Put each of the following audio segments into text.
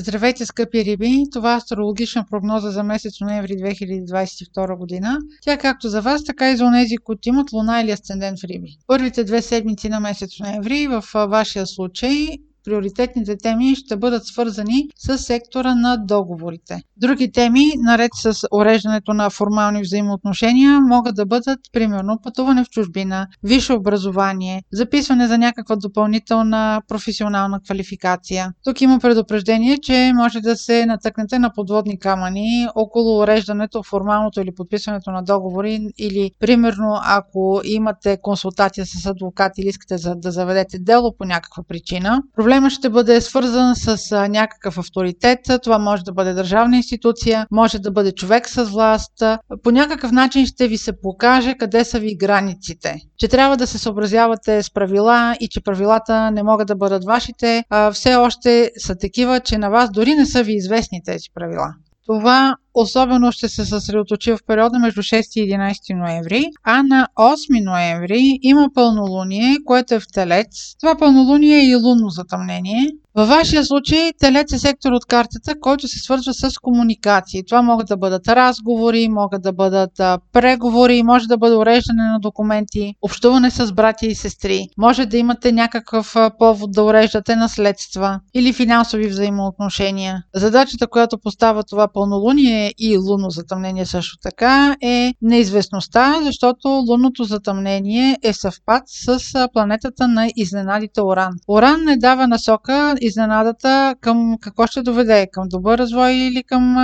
Здравейте, скъпи риби! Това е астрологична прогноза за месец ноември 2022 година. Тя е както за вас, така и за онези, които имат луна или асцендент в риби. Първите две седмици на месец ноември в вашия случай приоритетните теми ще бъдат свързани с сектора на договорите. Други теми, наред с уреждането на формални взаимоотношения, могат да бъдат примерно пътуване в чужбина, висше образование, записване за някаква допълнителна професионална квалификация. Тук има предупреждение, че може да се натъкнете на подводни камъни около уреждането, формалното или подписването на договори или примерно ако имате консултация с адвокат или искате да заведете дело по някаква причина. Проблема ще бъде свързан с някакъв авторитет. Това може да бъде държавна институция, може да бъде човек с власт. По някакъв начин ще ви се покаже къде са ви границите. Че трябва да се съобразявате с правила и че правилата не могат да бъдат вашите, все още са такива, че на вас дори не са ви известни тези правила. Това особено ще се съсредоточи в периода между 6 и 11 ноември, а на 8 ноември има пълнолуние, което е в Телец. Това пълнолуние е и лунно затъмнение. Във вашия случай Телец е сектор от картата, който се свързва с комуникации. Това могат да бъдат разговори, могат да бъдат преговори, може да бъде уреждане на документи, общуване с братя и сестри. Може да имате някакъв повод да уреждате наследства или финансови взаимоотношения. Задачата, която поставя това пълнолуние и лунно затъмнение също така е неизвестността, защото лунното затъмнение е съвпад с планетата на изненадите Оран. Оран не дава насока изненадата към какво ще доведе, към добър развой или към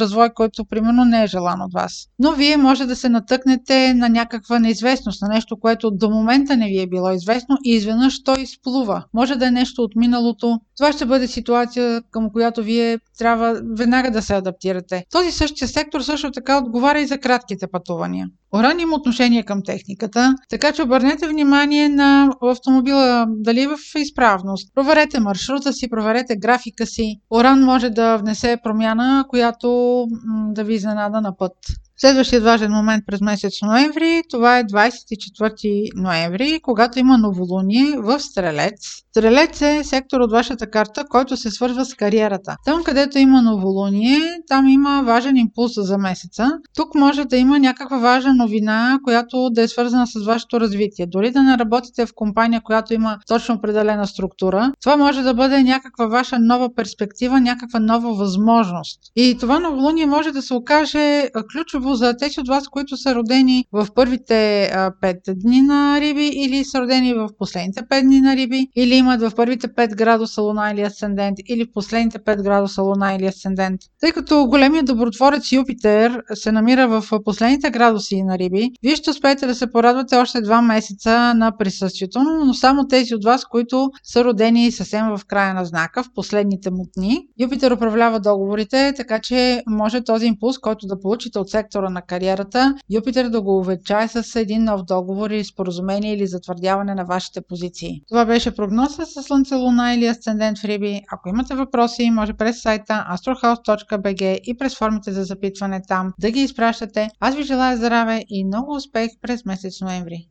развой, който примерно не е желан от вас. Но вие може да се натъкнете на някаква неизвестност, на нещо, което до момента не ви е било известно и изведнъж то изплува. Може да е нещо от миналото. Това ще бъде ситуация, към която вие трябва веднага да се адаптирате този същия сектор също така отговаря и за кратките пътувания. Оран има отношение към техниката, така че обърнете внимание на автомобила дали е в изправност. Проверете маршрута си, проверете графика си. Оран може да внесе промяна, която да ви изненада на път. Следващият важен момент през месец ноември, това е 24 ноември, когато има новолуние в Стрелец. Стрелец е сектор от вашата карта, който се свързва с кариерата. Там, където има новолуние, там има важен импулс за месеца. Тук може да има някаква важна новина, която да е свързана с вашето развитие. Дори да не работите в компания, която има точно определена структура, това може да бъде някаква ваша нова перспектива, някаква нова възможност. И това новолуние може да се окаже ключово първо за тези от вас, които са родени в първите 5 дни на Риби или са родени в последните 5 дни на Риби или имат в първите 5 градуса Луна или Асцендент или в последните 5 градуса Луна или Асцендент. Тъй като големият добротворец Юпитер се намира в последните градуси на Риби, вие ще успеете да се порадвате още 2 месеца на присъствието, но само тези от вас, които са родени съвсем в края на знака, в последните му дни. Юпитер управлява договорите, така че може този импулс, който да получите от сектора сектора на кариерата, Юпитер да го увечае с един нов договор или споразумение или затвърдяване на вашите позиции. Това беше прогноза с Слънце, Луна или Асцендент в Риби. Ако имате въпроси, може през сайта astrohouse.bg и през формите за запитване там да ги изпращате. Аз ви желая здраве и много успех през месец ноември.